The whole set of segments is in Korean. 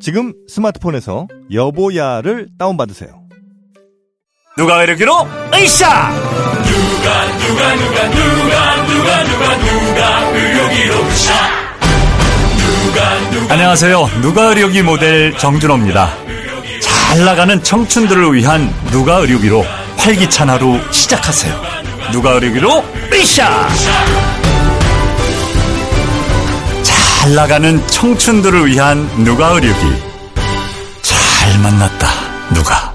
지금 스마트폰에서 여보야를 다운받으세요. 누가 이르기로? 으쌰 누가 누가 누가 누가 누가 누가 누가 의료기로 누가 누가 안녕하세요. 누가 의료기 모델 정준호입니다. 잘 나가는 청춘들을 위한 누가 의료기로 활기찬 하루 시작하세요. 누가 의료기로? 으쌰 잘 나가는 청춘들을 위한 누가 의료기? 잘 만났다 누가.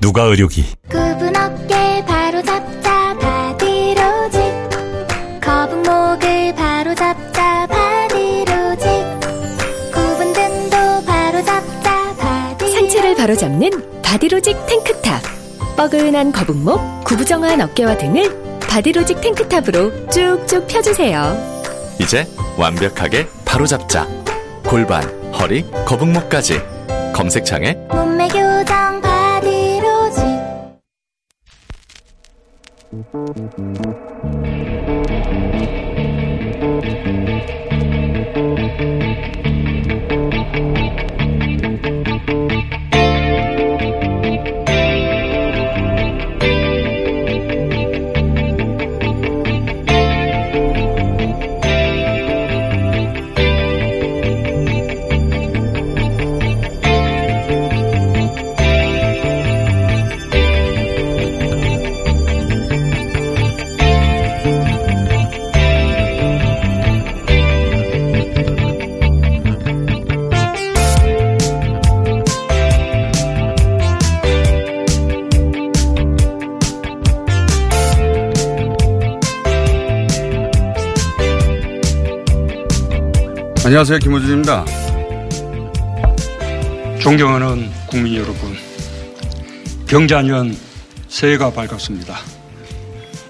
누가 의료기? 구분 어깨 바로 잡자 바디로직 거북목을 바로 잡자 바디로직 굽은 등도 바로 잡자 바디 상체를 바로 잡는 바디로직 탱크탑. 뻐근한 거북목, 구부정한 어깨와 등을 바디로직 탱크탑으로 쭉쭉 펴주세요. 이제 완벽하게 바로잡자. 골반, 허리, 거북목까지. 검색창에 몸매 교정 바디로직 안녕하세요. 김호준입니다. 존경하는 국민 여러분, 경자년 새해가 밝았습니다.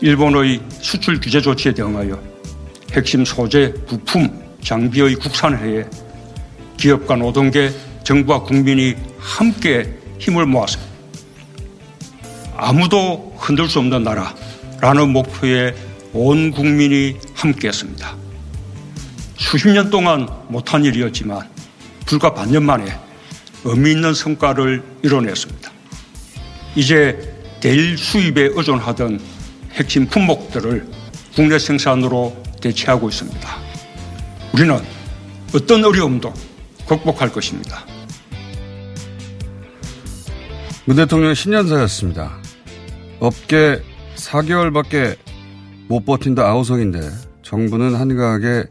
일본의 수출 규제 조치에 대응하여 핵심 소재, 부품, 장비의 국산화에 기업과 노동계, 정부와 국민이 함께 힘을 모아서 아무도 흔들 수 없는 나라라는 목표에 온 국민이 함께했습니다. 수십 년 동안 못한 일이었지만 불과 반년 만에 의미 있는 성과를 이뤄냈습니다. 이제 대일 수입에 의존하던 핵심 품목들을 국내 생산으로 대체하고 있습니다. 우리는 어떤 어려움도 극복할 것입니다. 문 대통령 신년사였습니다. 업계 4개월밖에 못 버틴다 아우성인데 정부는 한가하게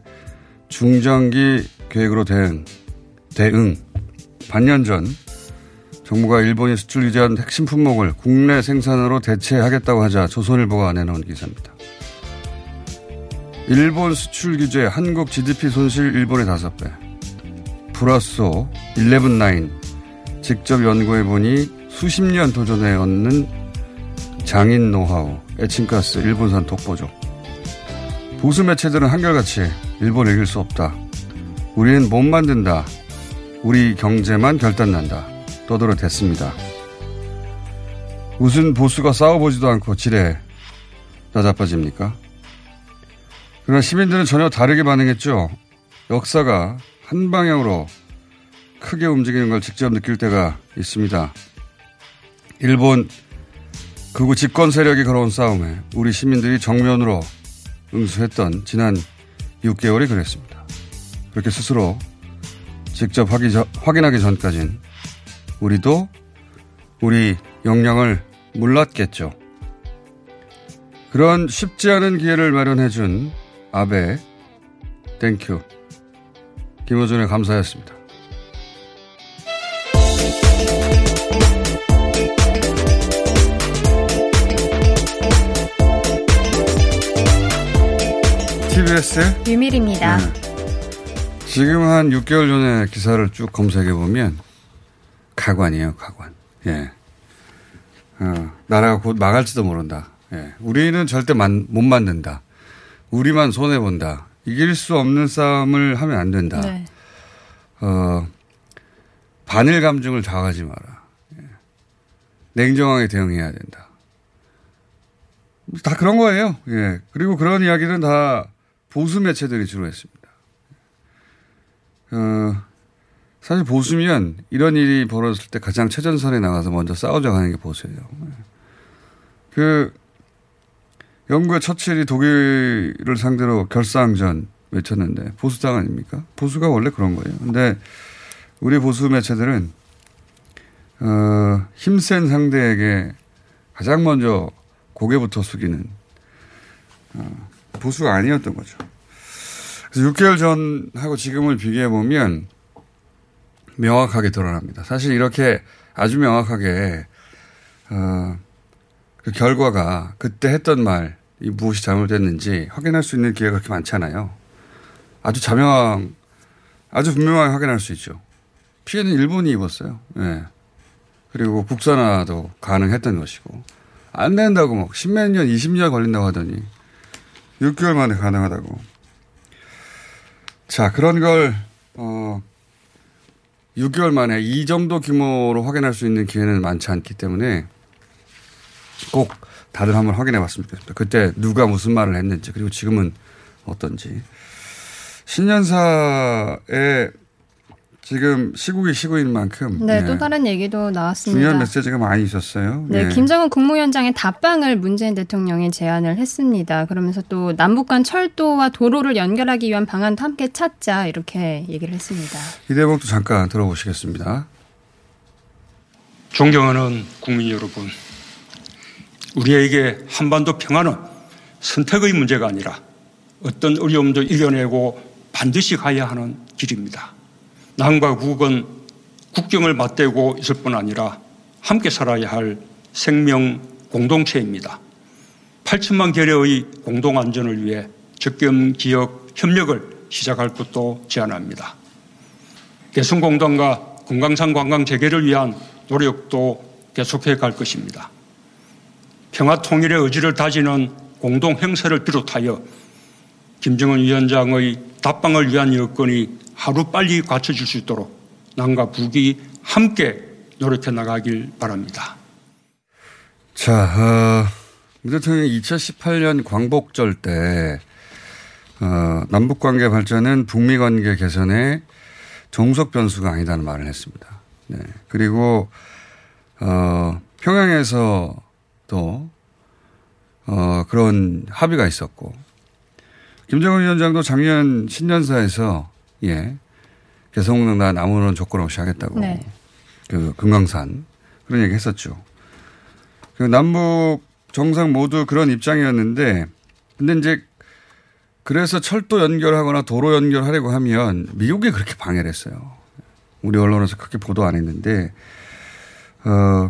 중장기 계획으로 대응, 대응. 반년 전 정부가 일본이 수출 규제한 핵심 품목을 국내 생산으로 대체하겠다고 하자 조선일보가 내놓은 기사입니다. 일본 수출 규제 한국 GDP 손실 일본의 5배. 플러스 11-9 직접 연구해 보니 수십 년 도전해 얻는 장인 노하우, 에칭가스, 일본산 독보적. 보수 매체들은 한결같이 일본을 이길 수 없다. 우리는 못 만든다. 우리 경제만 결단난다. 떠들어 댔습니다. 무슨 보수가 싸워보지도 않고 지뢰 나자빠집니까? 그러나 시민들은 전혀 다르게 반응했죠. 역사가 한 방향으로 크게 움직이는 걸 직접 느낄 때가 있습니다. 일본 극우 집권 세력이 걸어온 싸움에 우리 시민들이 정면으로 응수했던 지난 6개월이 그랬습니다. 그렇게 스스로 직접 확인하기 전까진 우리도 우리 역량을 몰랐겠죠. 그런 쉽지 않은 기회를 마련해준 아베, 땡큐. 김호준의 감사였습니다. KBS 유밀입니다. 네. 지금 한 6개월 전에 기사를 쭉 검색해 보면 가관이에요, 가관. 예. 어, 나라가 곧 망할지도 모른다. 예. 우리는 절대 만, 못 만든다. 우리만 손해 본다. 이길 수 없는 싸움을 하면 안 된다. 네. 어, 반일 감정을 좌우하지 마라. 예. 냉정하게 대응해야 된다. 다 그런 거예요. 예. 그리고 그런 이야기는 다 보수 매체들이 주로 했습니다. 어, 사실 보수면 이런 일이 벌어졌을 때 가장 최전선에 나가서 먼저 싸우자 하는 게 보수예요. 그, 영국의 처칠이 독일을 상대로 결사항전 외쳤는데 보수당 아닙니까? 보수가 원래 그런 거예요. 근데 우리 보수 매체들은, 어, 힘센 상대에게 가장 먼저 고개부터 숙이는, 어, 보수가 아니었던 거죠. 그래서 6개월 전하고 지금을 비교해 보면 명확하게 드러납니다. 사실 이렇게 아주 명확하게 어, 그 결과가 그때 했던 말이 무엇이 잘못됐는지 확인할 수 있는 기회가 그렇게 많잖아요. 아주 자명, 아주 분명하게 확인할 수 있죠. 피해는 일본이 입었어요. 예. 그리고 국산화도 가능했던 것이고. 안 된다고 막 십몇 년, 20년 걸린다고 하더니 6개월 만에 가능하다고. 자, 그런 걸, 어, 6개월 만에 이 정도 규모로 확인할 수 있는 기회는 많지 않기 때문에 꼭 다들 한번 확인해 봤으면 좋겠습니다. 그때 누가 무슨 말을 했는지 그리고 지금은 어떤지. 신년사에 지금 시국이 시국인 만큼 네, 예, 또 다른 얘기도 나왔습니다. 중요한 메시지가 많이 있었어요. 네, 예. 김정은 국무위원장의 답방을 문재인 대통령이 제안을 했습니다. 그러면서 또 남북 간 철도와 도로를 연결하기 위한 방안도 함께 찾자 이렇게 얘기를 했습니다. 이 대목도 잠깐 들어보시겠습니다. 존경하는 국민 여러분, 우리에게 한반도 평화는 선택의 문제가 아니라 어떤 어려움도 이겨내고 반드시 가야 하는 길입니다. 남과 북은 국경을 맞대고 있을 뿐 아니라 함께 살아야 할 생명 공동체입니다. 8천만 결여의 공동 안전을 위해 적경 지역 협력을 시작할 것도 제안합니다. 개성공단과 금강산 관광 재개를 위한 노력도 계속해 갈 것입니다. 평화 통일의 의지를 다지는 공동 행사를 비롯하여 김정은 위원장의 답방을 위한 여건이 하루 빨리 갖춰질 수 있도록 남과 북이 함께 노력해 나가길 바랍니다. 자, 어, 문 대통령이 2018년 광복절 때, 어, 남북 관계 발전은 북미 관계 개선에 정석 변수가 아니다는 말을 했습니다. 네. 그리고, 어, 평양에서도, 어, 그런 합의가 있었고, 김정은 위원장도 작년 신년사에서, 예, 개성공단 아무런 조건 없이 하겠다고, 네. 그, 금강산, 그런 얘기 했었죠. 그 남북 정상 모두 그런 입장이었는데 근데 이제 그래서 철도 연결하거나 도로 연결하려고 하면 미국이 그렇게 방해를 했어요. 우리 언론에서 그렇게 보도 안 했는데 어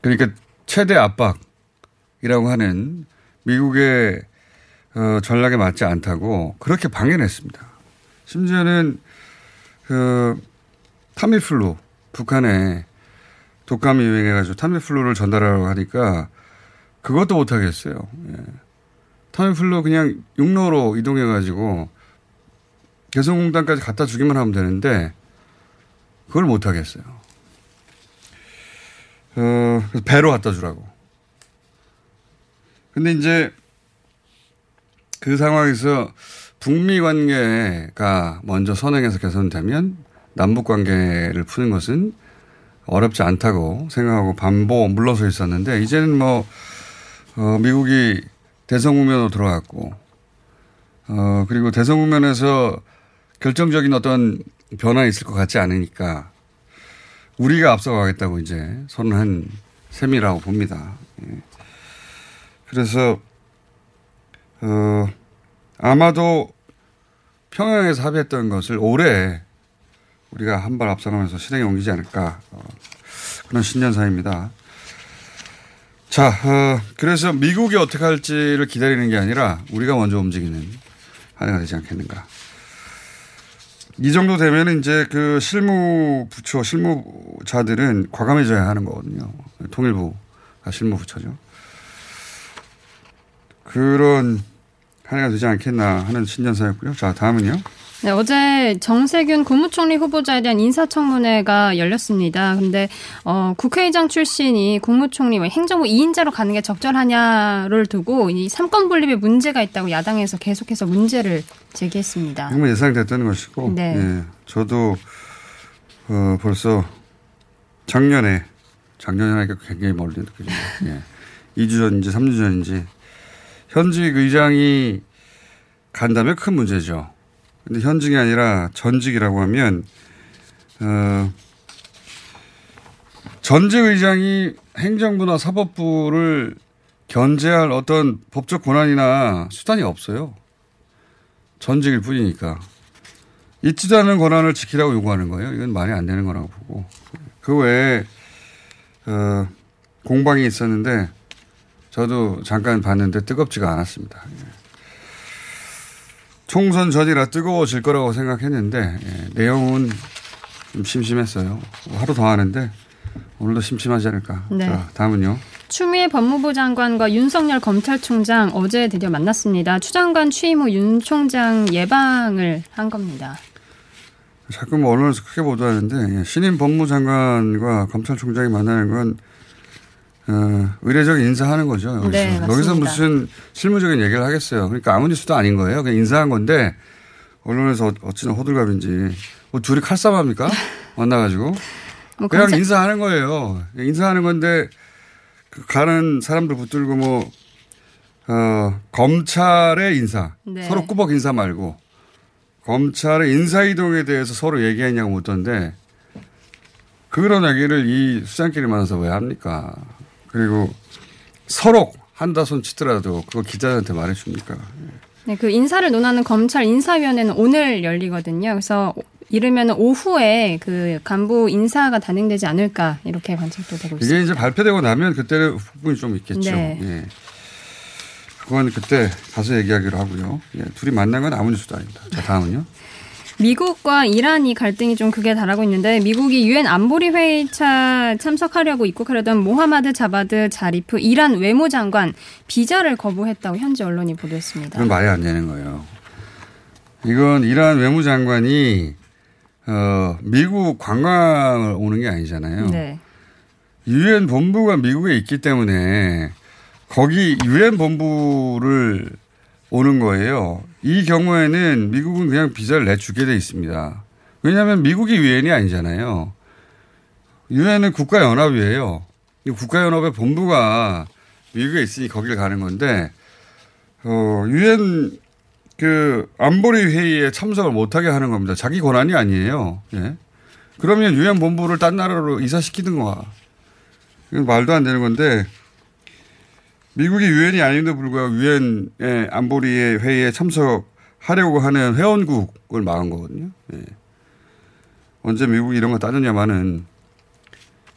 그러니까 최대 압박이라고 하는 미국의 어 전략에 맞지 않다고 그렇게 방해를 했습니다. 심지어는 그 타미플루 북한에 독감이 유행해가지고 타미플루를 전달하라고 하니까 그것도 못 하겠어요. 예. 타미플루 그냥 육로로 이동해가지고 개성공단까지 갖다 주기만 하면 되는데 그걸 못 하겠어요. 어, 그래서 배로 갖다 주라고. 근데 이제 그 상황에서 북미 관계가 먼저 선행해서 개선되면 남북 관계를 푸는 것은 어렵지 않다고 생각하고 반보 물러서 있었는데 이제는 뭐 어, 미국이 대성국면으로 들어갔고 어, 그리고 대성국면에서 결정적인 어떤 변화 있을 것 같지 않으니까 우리가 앞서가겠다고 이제 선언한 셈이라고 봅니다. 예. 그래서 어, 아마도 평양에서 합의했던 것을 올해 우리가 한 발 앞서가면서 실행에 옮기지 않을까 어, 그런 신년사입니다. 자, 어, 그래서 미국이 어떻게 할지를 기다리는 게 아니라 우리가 먼저 움직이는 한 해가 되지 않겠는가. 이 정도 되면 이제 그 실무 부처, 실무자들은 과감해져야 하는 거거든요. 통일부가 실무 부처죠. 그런 한 해가 되지 않겠나 하는 신년사였고요. 자, 다음은요. 네, 어제 정세균 국무총리 후보자에 대한 인사청문회가 열렸습니다. 근데 어, 국회의장 출신이 국무총리 뭐 행정부 2인자로 가는 게 적절하냐를 두고 이 삼권 분립에 문제가 있다고 야당에서 계속해서 문제를 제기했습니다. 정말 예상됐던 것이고, 네. 예, 저도 어, 벌써 작년에 작년에 하니까 굉장히 멀리 느껴집니다. 예. 2주 전인지 3주 전인지 현직 의장이 간다면 큰 문제죠. 근데 현직이 아니라 전직이라고 하면 어, 전직 의장이 행정부나 사법부를 견제할 어떤 법적 권한이나 수단이 없어요. 전직일 뿐이니까. 있지도 않은 권한을 지키라고 요구하는 거예요. 이건 말이 안 되는 거라고 보고. 그 외에, 어, 공방이 있었는데, 저도 잠깐 봤는데 뜨겁지가 않았습니다. 예. 총선 전이라 뜨거워질 거라고 생각했는데, 예, 내용은 좀 심심했어요. 하루 더 하는데, 오늘도 심심하지 않을까. 네. 자, 다음은요. 추미애 법무부 장관과 윤석열 검찰총장 어제 드디어 만났습니다. 추 장관 취임 후 윤 총장 예방을 한 겁니다. 자꾸 뭐 언론에서 크게 보도하는데 예, 신임 법무장관과 검찰총장이 만나는 건 어, 의례적인 인사하는 거죠. 여기서. 네. 여기서 무슨 실무적인 얘기를 하겠어요. 그러니까 아무 뉴스도 아닌 거예요. 그냥 인사한 건데 언론에서 어- 어찌나 호들갑인지 뭐 둘이 칼싸움합니까? 만나가지고 뭐 그냥 검찰- 인사하는 거예요. 인사하는 건데 그 가는 사람들 붙들고 뭐 어, 검찰의 인사 네. 서로 꾸벅 인사 말고 검찰의 인사 이동에 대해서 서로 얘기했냐고 묻던데 그런 얘기를 이 수장끼리 만나서 왜 합니까? 그리고 서로 한다 손 치더라도 그거 기자들한테 말해 줍니까? 네, 그 인사를 논하는 검찰 인사위원회는 오늘 열리거든요. 그래서 이르면 오후에 그 간부 인사가 단행되지 않을까 이렇게 관측도 되고 있습니다. 이게 이제 발표되고 나면 그때는 부분이 좀 있겠죠. 네. 예. 그건 그때 가서 얘기하기로 하고요. 예. 둘이 만난 건 아무 뉴스도 아닙니다. 자, 다음은요. 미국과 이란이 갈등이 좀 극에 달하고 있는데 미국이 유엔 안보리 회의 차 참석하려고 입국하려던 모하마드 자바드 자리프 이란 외무장관 비자를 거부했다고 현지 언론이 보도했습니다. 그건 말이 안 되는 거예요. 이건 이란 외무장관이 어, 미국 관광을 오는 게 아니잖아요. 네. 유엔 본부가 미국에 있기 때문에 거기 유엔 본부를 오는 거예요. 이 경우에는 미국은 그냥 비자를 내주게 돼 있습니다. 왜냐하면 미국이 유엔이 아니잖아요. 유엔은 국가연합이에요. 이 국가연합의 본부가 미국에 있으니 거기를 가는 건데 어, 유엔 그 안보리 회의에 참석을 못하게 하는 겁니다. 자기 권한이 아니에요. 예. 그러면 유엔 본부를 딴 나라로 이사시키든가. 말도 안 되는 건데 미국이 유엔이 아닌데도 불구하고 유엔의 안보리의 회의에 참석하려고 하는 회원국을 막은 거거든요. 예. 언제 미국이 이런 거 따졌냐마는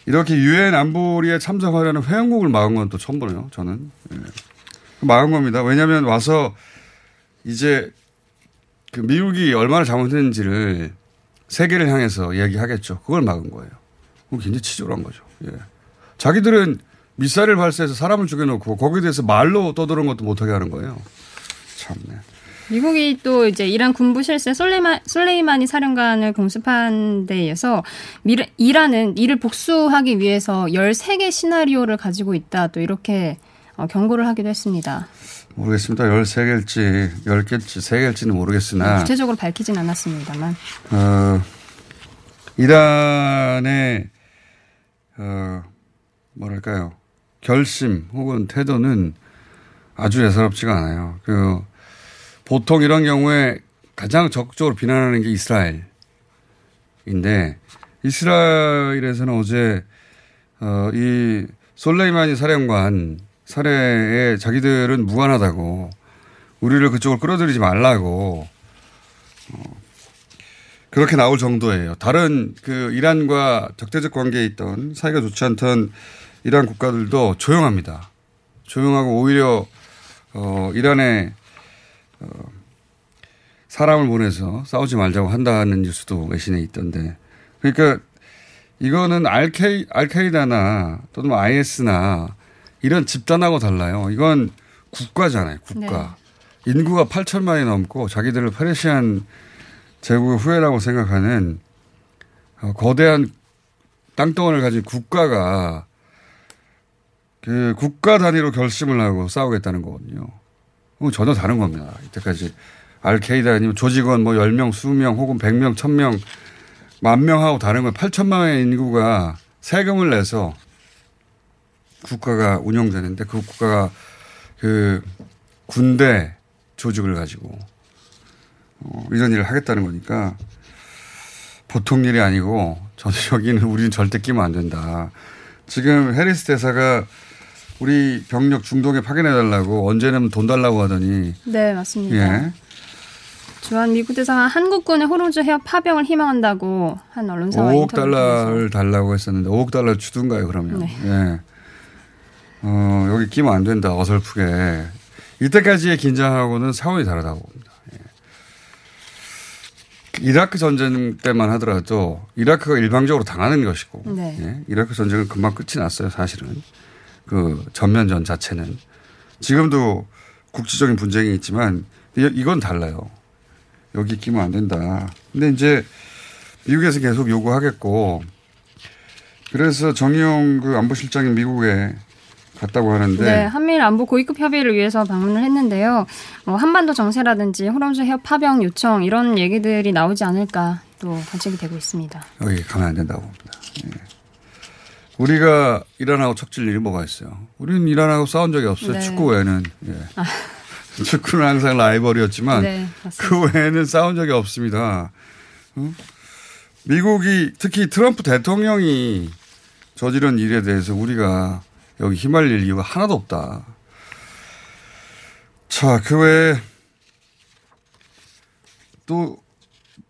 이렇게 유엔 안보리에 참석하려는 회원국을 막은 건 또 처음 보네요. 저는 예. 막은 겁니다. 왜냐하면 와서 이제 그 미국이 얼마나 잘못했는지를 세계를 향해서 이야기하겠죠. 그걸 막은 거예요. 그건 굉장히 치졸한 거죠. 예. 자기들은 미사일을 발사해서 사람을 죽여놓고 거기에 대해서 말로 떠드는 것도 못하게 하는 거예요. 참네. 미국이 또 이제 이란 군부 실세 솔레이마, 솔레이마니 사령관을 공습한 데 이어서 미르, 이란은 이를 복수하기 위해서 13개 시나리오를 가지고 있다. 또 이렇게 어, 경고를 하기도 했습니다. 모르겠습니다. 13개일지 10개일지 3개일지는 모르겠으나 구체적으로 밝히진 않았습니다만. 어, 이란의 어, 뭐랄까요 결심 혹은 태도는 아주 예사롭지가 않아요. 그 보통 이런 경우에 가장 적극적으로 비난하는 게 이스라엘인데 이스라엘에서는 어제 어, 이 솔레이마니 사령관 살해에 자기들은 무관하다고 우리를 그쪽으로 끌어들이지 말라고 어, 그렇게 나올 정도예요. 다른 그 이란과 적대적 관계에 있던 사이가 좋지 않던 이란 국가들도 조용합니다. 조용하고 오히려 어, 이란의 어, 사람을 보내서 싸우지 말자고 한다는 뉴스도 외신에 있던데. 그러니까 이거는 알케이, 알카이다나 또는 IS나 이런 집단하고 달라요. 이건 국가잖아요. 국가. 네. 인구가 8천만이 넘고 자기들을 페르시안 제국의 후예라고 생각하는 어, 거대한 땅덩어리를 가진 국가가 그 국가 단위로 결심을 하고 싸우겠다는 거거든요. 전혀 다른 겁니다. 이때까지 알케이다 아니면 조직원 뭐 10명, 20명 혹은 100명, 1000명, 만 명하고 다른 건 8천만의 인구가 세금을 내서 국가가 운영되는데 그 국가가 그 군대 조직을 가지고 어, 이런 일을 하겠다는 거니까 보통 일이 아니고 저는 여기는 우리는 절대 끼면 안 된다. 지금 해리스 대사가 우리 병력 중동에 파견해 달라고 언제는 돈 달라고 하더니 네 맞습니다. 예. 주한 미국 대사가 한국군의 호르무즈 해협 파병을 희망한다고 한 언론사와 5억 달러를 달라고 했었는데 5억 달러 주든가요 그러면? 네. 예. 어, 여기 끼면 안 된다 어설프게 이때까지의 긴장하고는 사원이 다르다고 봅니다. 예. 이라크 전쟁 때만 하더라도 이라크가 일방적으로 당하는 것이고 네. 예. 이라크 전쟁은 금방 끝이 났어요 사실은. 그 전면전 자체는 지금도 국지적인 분쟁이 있지만 이건 달라요. 여기 끼면 안 된다. 근데 이제 미국에서 계속 요구하겠고 그래서 정의용 그 안보실장이 미국에 갔다고 하는데 네, 한미일 안보 고위급 협의를 위해서 방문을 했는데요. 뭐 한반도 정세라든지 호람수 해협 파병 요청 이런 얘기들이 나오지 않을까 또 관측이 되고 있습니다. 여기 가면 안 된다고 봅니다. 예. 우리가 이란하고 척질 일이 뭐가 있어요? 우리는 이란하고 싸운 적이 없어요. 네. 축구 외에는. 예. 아. 축구는 항상 라이벌이었지만 네, 그 외에는 싸운 적이 없습니다. 어? 미국이 특히 트럼프 대통령이 저지른 일에 대해서 우리가 여기 힘말릴 이유가 하나도 없다. 자, 그 외에 또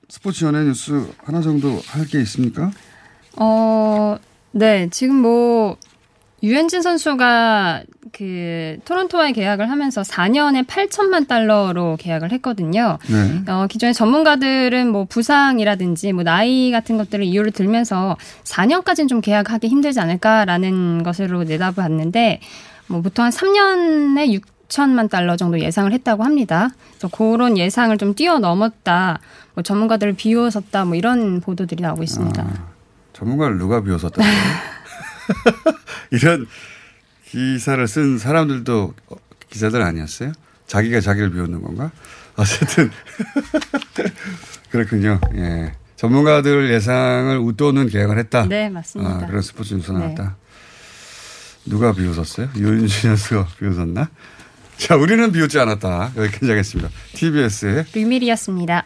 스포츠 연예 뉴스 하나 정도 할 게 있습니까? 어, 네, 지금 뭐 유현진 선수가 그 토론토와의 계약을 하면서 4년에 8천만 달러로 계약을 했거든요. 네. 어, 기존의 전문가들은 뭐 부상이라든지 뭐 나이 같은 것들을 이유로 들면서 4년까지는 좀 계약하기 힘들지 않을까라는 것으로 내다봤는데 뭐 보통 한 3년에 6천만 달러 정도 예상을 했다고 합니다. 그래서 그런 예상을 좀 뛰어넘었다. 뭐 전문가들을 비웃었다. 뭐 이런 보도들이 나오고 있습니다. 아. 전문가를 누가 비웃었다. 이런 기사를 쓴 사람들도 기자들 아니었어요? 자기가 자기를 비웃는 건가? 어쨌든 그렇군요. 예. 전문가들 예상을 웃도는 계약을 했다. 네, 맞습니다. 아, 그런 스포츠 뉴스 나왔다. 네. 누가 비웃었어요? 유인준 선수가 비웃었나? 자, 우리는 비웃지 않았다. 여기까지 하겠습니다. TBS의 류밀이었습니다.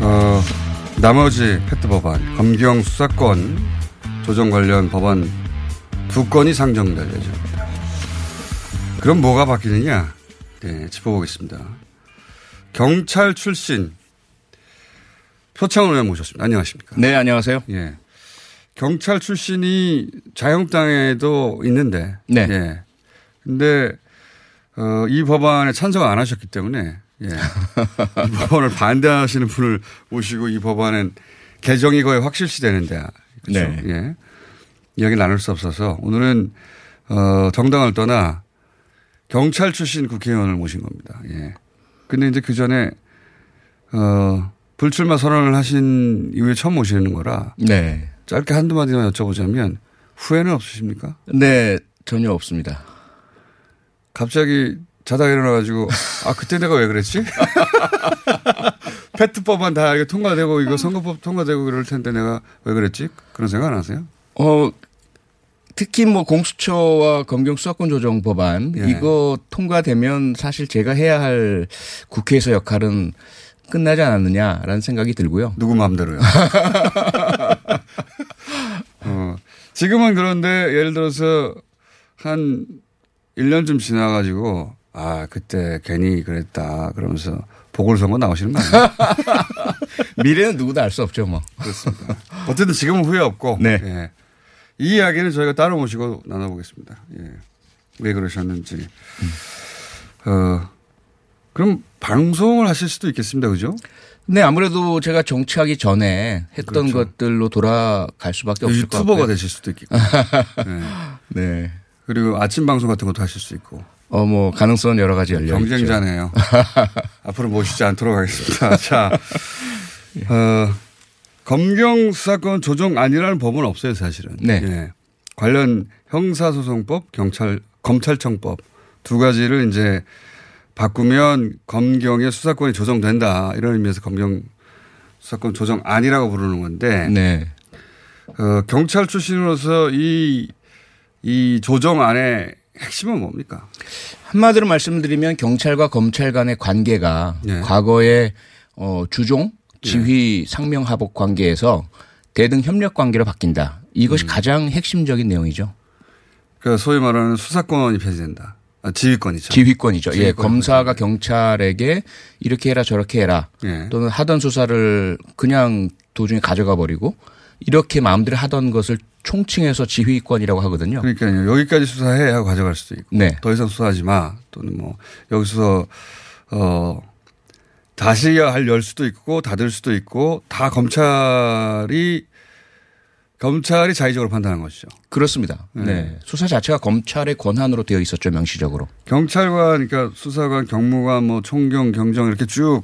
어, 나머지 패트 법안, 검경 수사권 조정 관련 법안 두 건이 상정될 예정입니다. 그럼 뭐가 바뀌느냐? 네, 짚어보겠습니다. 경찰 출신 표창원 의원 모셨습니다. 안녕하십니까? 네, 안녕하세요. 예. 경찰 출신이 자유한국당에도 있는데. 네. 예. 근데, 어, 이 법안에 찬성 안 하셨기 때문에, 예. 이 법안을 반대하시는 분을 모시고 이 법안은 개정이 거의 확실시 되는데. 그렇죠. 네. 예. 이야기 나눌 수 없어서 오늘은, 어, 정당을 떠나 경찰 출신 국회의원을 모신 겁니다. 예. 근데 이제 그 전에, 어, 불출마 선언을 하신 이후에 처음 모시는 거라. 네. 짧게 한두 마디만 여쭤보자면 후회는 없으십니까? 네, 전혀 없습니다. 갑자기 자다가 일어나가지고 아 그때 내가 왜 그랬지? 페트법만 다 이게 통과되고 이거 선거법 통과되고 그럴 텐데 내가 왜 그랬지? 그런 생각 안 하세요? 어, 특히 뭐 공수처와 검경 수사권 조정 법안 예. 이거 통과되면 사실 제가 해야 할 국회에서 역할은 끝나지 않았느냐라는 생각이 들고요. 누구 마음대로요. 어, 지금은 그런데 예를 들어서 한 1년쯤 지나가지고 아, 그때 괜히 그랬다 그러면서 보궐선거 나오시는 거 아니에요? 미래는 누구도 알 수 없죠, 뭐. 그렇습니다. 어쨌든 지금은 후회 없고. 네. 예. 이 이야기는 저희가 따로 모시고 나눠보겠습니다. 예. 왜 그러셨는지. 어, 그럼 방송을 하실 수도 있겠습니다. 그죠? 네, 아무래도 제가 정치하기 전에 했던 그렇죠. 것들로 돌아갈 수밖에 없을 것 같고요. 유튜버가 되실 수도 있겠고. 네. 네. 그리고 아침 방송 같은 것도 하실 수 있고. 어, 뭐, 가능성은 여러 가지 열려. 경쟁자네요. 앞으로 모시지 않도록 하겠습니다. 자, 어, 검경 수사권 조정 안이라는 법은 없어요, 사실은. 네. 예. 관련 형사소송법, 경찰, 검찰청법 두 가지를 이제 바꾸면 검경의 수사권이 조정된다. 이런 의미에서 검경 수사권 조정 안이라고 부르는 건데. 네. 어, 경찰 출신으로서 이, 이 조정안의 핵심은 뭡니까? 한마디로 말씀드리면 경찰과 검찰 간의 관계가 네. 과거에 어, 주종, 지휘, 상명 하복 관계에서 대등 협력 관계로 바뀐다. 이것이 가장 핵심적인 내용이죠. 그 소위 말하는 수사권이 폐지된다. 아, 지휘권이죠. 지휘권이죠. 예, 지휘권. 검사가 경찰에게 이렇게 해라 저렇게 해라 예. 또는 하던 수사를 그냥 도중에 가져가 버리고 이렇게 마음대로 하던 것을 총칭해서 지휘권이라고 하거든요. 그러니까요. 여기까지 수사해 하고 가져갈 수도 있고. 네. 더 이상 수사하지 마. 또는 뭐 여기서 어 다시 할열 수도 있고 닫을 수도 있고 다 검찰이 검찰이 자의적으로 판단한 것이죠. 그렇습니다. 네. 네. 수사 자체가 검찰의 권한으로 되어 있었죠, 명시적으로. 경찰관, 그러니까 수사관, 경무관, 뭐 총경, 경정 이렇게 쭉,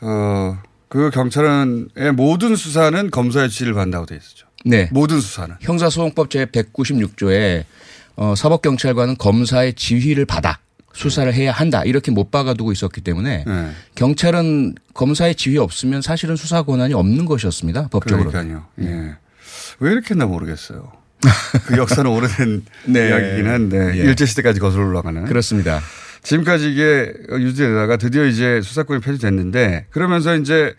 어, 그 경찰은의 모든 수사는 검사의 지휘를 받는다고 되어 있었죠. 네. 모든 수사는. 형사소송법 제 196조에 어, 사법경찰관은 검사의 지휘를 받아 수사를 해야 한다 이렇게 못 박아두고 있었기 때문에 네. 경찰은 검사의 지휘 없으면 사실은 수사 권한이 없는 것이었습니다 법적으로. 그러니까요. 예. 왜 이렇게 했나 모르겠어요. 그 역사는 오래된 네. 이야기긴 한데 예. 일제 시대까지 거슬러 올라가는. 그렇습니다. 지금까지 이게 유지되다가 드디어 이제 수사권이 폐지됐는데 그러면서 이제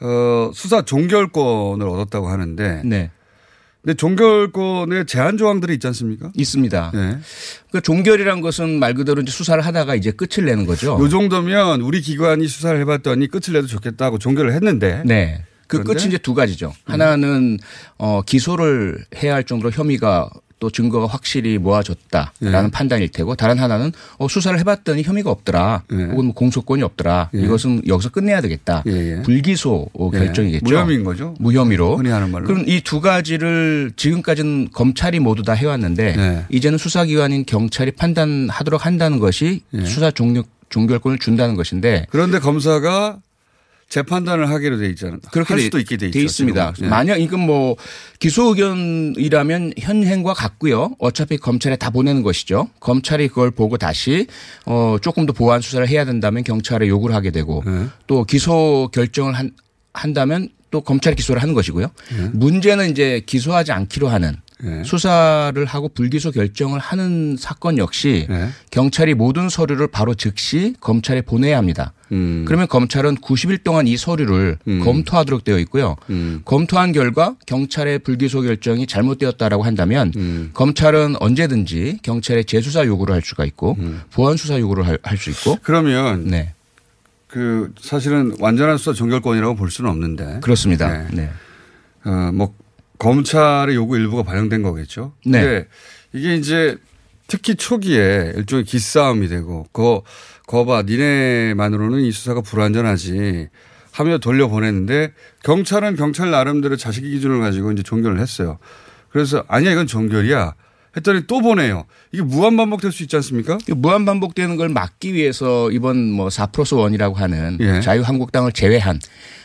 어, 수사 종결권을 얻었다고 하는데 네. 근데 종결권에 제한 조항들이 있지 않습니까? 있습니다. 네. 그 종결이란 것은 말 그대로 이제 수사를 하다가 이제 끝을 내는 거죠. 요 정도면 우리 기관이 수사를 해봤더니 끝을 내도 좋겠다고 종결을 했는데 네. 그 그런데? 끝이 이제 두 가지죠. 하나는 어 기소를 해야 할 정도로 혐의가 또 증거가 확실히 모아졌다라는 예. 판단일 테고 다른 하나는 어 수사를 해봤더니 혐의가 없더라 예. 혹은 뭐 공소권이 없더라 예. 이것은 여기서 끝내야 되겠다. 불기소 어, 예. 결정이겠죠 무혐의인 거죠. 무혐의로 흔히 하는 말로. 그럼 이 두 가지를 지금까지는 검찰이 모두 다 해왔는데 네. 이제는 수사기관인 경찰이 판단하도록 한다는 것이 예. 수사 종료 종결권을 준다는 것인데 그런데 검사가 재판단을 하기로 돼 있잖아요. 그렇게 할 돼- 수도 있게 돼, 돼 있습니다. 예. 만약 이건 뭐 기소 의견이라면 현행과 같고요. 어차피 검찰에 다 보내는 것이죠. 검찰이 그걸 보고 다시 어 조금 더 보완 수사를 해야 된다면 경찰에 요구를 하게 되고 네. 또 기소 결정을 한 한다면 또 검찰이 기소를 하는 것이고요. 네. 문제는 이제 기소하지 않기로 하는 네. 수사를 하고 불기소 결정을 하는 사건 역시 네. 경찰이 모든 서류를 바로 즉시 검찰에 보내야 합니다. 음. 그러면 검찰은 90일 동안 이 서류를 검토하도록 되어 있고요. 음. 검토한 결과 경찰의 불기소 결정이 잘못되었다라고 한다면 검찰은 언제든지 경찰에 재수사 요구를 할 수가 있고 보안 수사 요구를 할 수 있고 그러면 네. 그 사실은 완전한 수사 종결권이라고 볼 수는 없는데 그렇습니다. 네. 어, 뭐 검찰의 요구 일부가 반영된 거겠죠. 네. 이게 이제 특히 초기에 일종의 기싸움이 되고 거 거봐 니네만으로는 이 수사가 불완전하지 하며 돌려보냈는데 경찰은 경찰 나름대로 자식의 기준을 가지고 이제 종결을 했어요. 그래서 아니야 이건 종결이야 했더니 또 보내요. 이게 무한 반복될 수 있지 않습니까? 무한 반복되는 걸 막기 위해서 이번 뭐4 플러스 1이라고 하는 예. 자유한국당을 제외한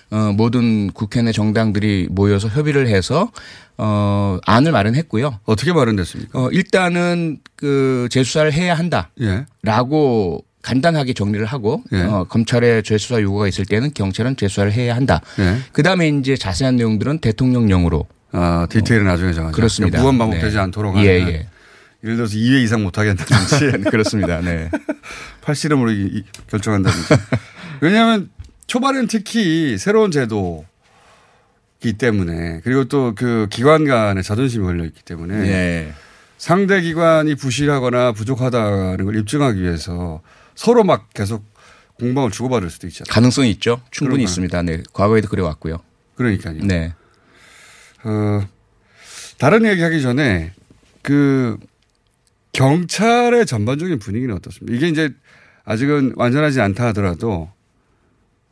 어, 모든 국회 내 정당들이 모여서 협의를 해서 어, 안을 마련했고요. 어떻게 마련됐습니까? 어, 일단은 그 재수사를 해야 한다라고 간단하게 정리를 하고 예. 어, 검찰에 재수사 요구가 있을 때는 경찰은 재수사를 해야 한다. 예. 그다음에 이제 자세한 내용들은 대통령령으로 아, 디테일은 나중에 정하자. 그렇습니다. 무한 반복되지 네. 않도록 예, 하는. 예. 예를 들어서 2회 이상 못 하겠다든지. 그렇습니다. 네. 팔씨름으로 이- 이- 결정한다든지. 왜냐하면 초반엔 특히 새로운 제도이기 때문에 그리고 또 그 기관 간의 자존심이 걸려 있기 때문에 예. 상대 기관이 부실하거나 부족하다는 걸 입증하기 위해서 서로 막 계속 공방을 주고받을 수도 있잖아요. 가능성이 있죠. 충분히 그러면. 있습니다. 네. 과거에도 그래 왔고요. 그러니까요. 네. 어, 다른 얘기 하기 전에 그 경찰의 전반적인 분위기는 어떻습니까? 이게 이제 아직은 완전하지 않다 하더라도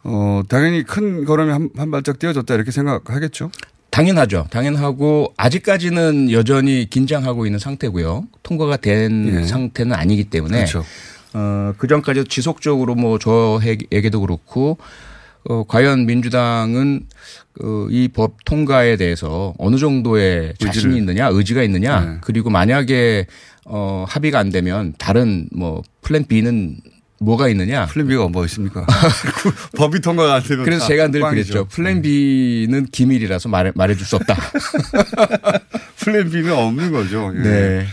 어, 당연히 큰 걸음이 한, 한 발짝 띄어졌다 이렇게 생각하겠죠? 당연하죠. 당연하고 아직까지는 여전히 긴장하고 있는 상태고요. 통과가 된 예. 상태는 아니기 때문에 그렇죠. 어, 그 전까지도 지속적으로 뭐 저에게도 그렇고 어, 과연 민주당은 어, 이법 통과에 대해서 어느 정도의 자신이 의지를. 있느냐, 의지가 있느냐, 네. 그리고 만약에 어, 합의가 안 되면 다른 뭐 plan B는 뭐가 있느냐. plan B가 뭐 있습니까? 법이 통과가 안 되면 그래서 다 제가 늘 빵이죠. 네. 그랬죠. plan B는 기밀이라서 말해, 말해줄 수 없다. plan B는 없는 거죠. 예. 네.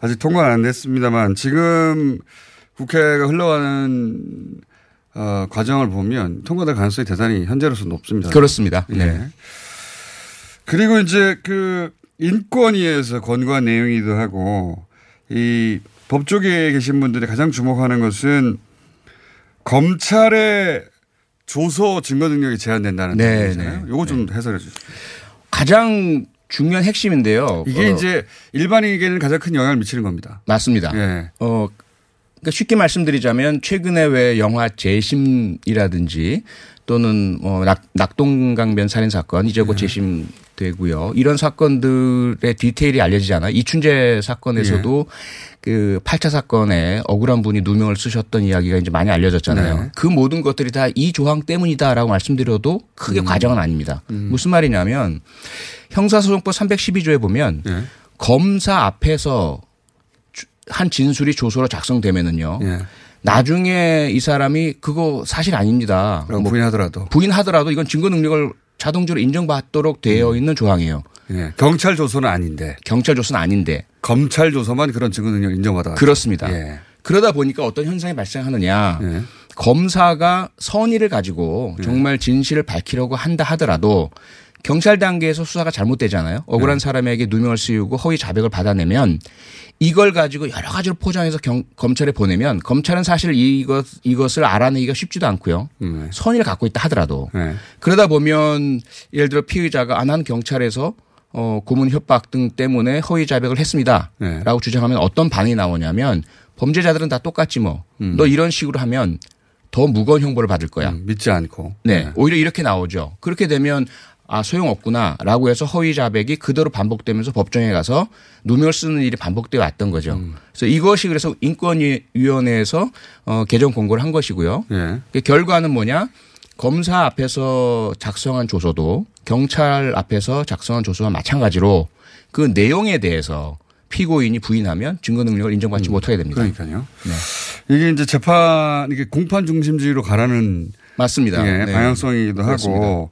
아직 통과는 안 됐습니다만 지금 국회가 흘러가는 어, 과정을 보면 통과될 가능성이 대단히 현재로서 높습니다. 그렇습니다. 예. 네. 그리고 이제 그 인권위에서 권고한 내용이기도 하고 이 법조계에 계신 분들이 가장 주목하는 것은 검찰의 조서 증거 능력이 제한된다는 네, 내용이잖아요. 네. 요거 좀 해설해 주시죠. 가장 중요한 핵심인데요. 이게 어, 이제 일반인에게는 가장 큰 영향을 미치는 겁니다. 맞습니다. 예. 어, 그러니까 쉽게 말씀드리자면 최근에 왜 영화 재심이라든지 또는 뭐 낙, 낙동강변 살인 사건 이제 네. 곧 재심 되고요. 이런 사건들의 디테일이 알려지잖아요. 이춘재 사건에서도 예. 그 8차 사건에 억울한 분이 누명을 쓰셨던 이야기가 이제 많이 알려졌잖아요. 네. 그 모든 것들이 다 이 조항 때문이다라고 말씀드려도 크게 음. 과정은 아닙니다. 무슨 말이냐면 형사소송법 312조에 보면 예. 검사 앞에서 주- 한 진술이 조서로 작성되면은요. 예. 나중에 이 사람이 그거 사실 아닙니다. 라고 부인하더라도. 부인하더라도 이건 증거 능력을 자동적으로 인정받도록 되어 있는 조항이에요. 예. 경찰 조서는 아닌데. 경찰 조서는 아닌데. 검찰 조서만 그런 증거 능력을 인정받아. 그렇습니다. 예. 그러다 보니까 어떤 현상이 발생하느냐. 검사가 선의를 가지고 정말 진실을 밝히려고 한다 하더라도 경찰 단계에서 수사가 잘못되잖아요. 억울한 사람에게 누명을 씌우고 허위 자백을 받아내면 이걸 가지고 여러 가지로 포장해서 경- 검찰에 보내면 검찰은 사실 이것 이것을 알아내기가 쉽지도 않고요. 네. 선의를 갖고 있다 하더라도 예. 그러다 보면 예를 들어 피의자가 아, 난 경찰에서 어, 고문 협박 등 때문에 허위 자백을 했습니다. 네. 라고 주장하면 어떤 반응이 나오냐면 범죄자들은 다 똑같지 뭐. 음. 너 이런 식으로 하면 더 무거운 형벌을 받을 거야. 믿지 않고. 네. 오히려 이렇게 나오죠. 그렇게 되면 아, 소용없구나. 라고 해서 허위 자백이 그대로 반복되면서 법정에 가서 누명을 쓰는 일이 반복되어 왔던 거죠. 음. 그래서 이것이 그래서 인권위원회에서 어, 개정 공고를 한 것이고요. 예. 그 결과는 뭐냐? 검사 앞에서 작성한 조서도 경찰 앞에서 작성한 조서와 마찬가지로 그 내용에 대해서 피고인이 부인하면 증거 능력을 인정받지 못하게 됩니다. 음. 그러니까요. 네. 이게 이제 재판 이게 공판 중심주의로 가라는 맞습니다. 예, 네. 방향성이기도 그렇습니다. 하고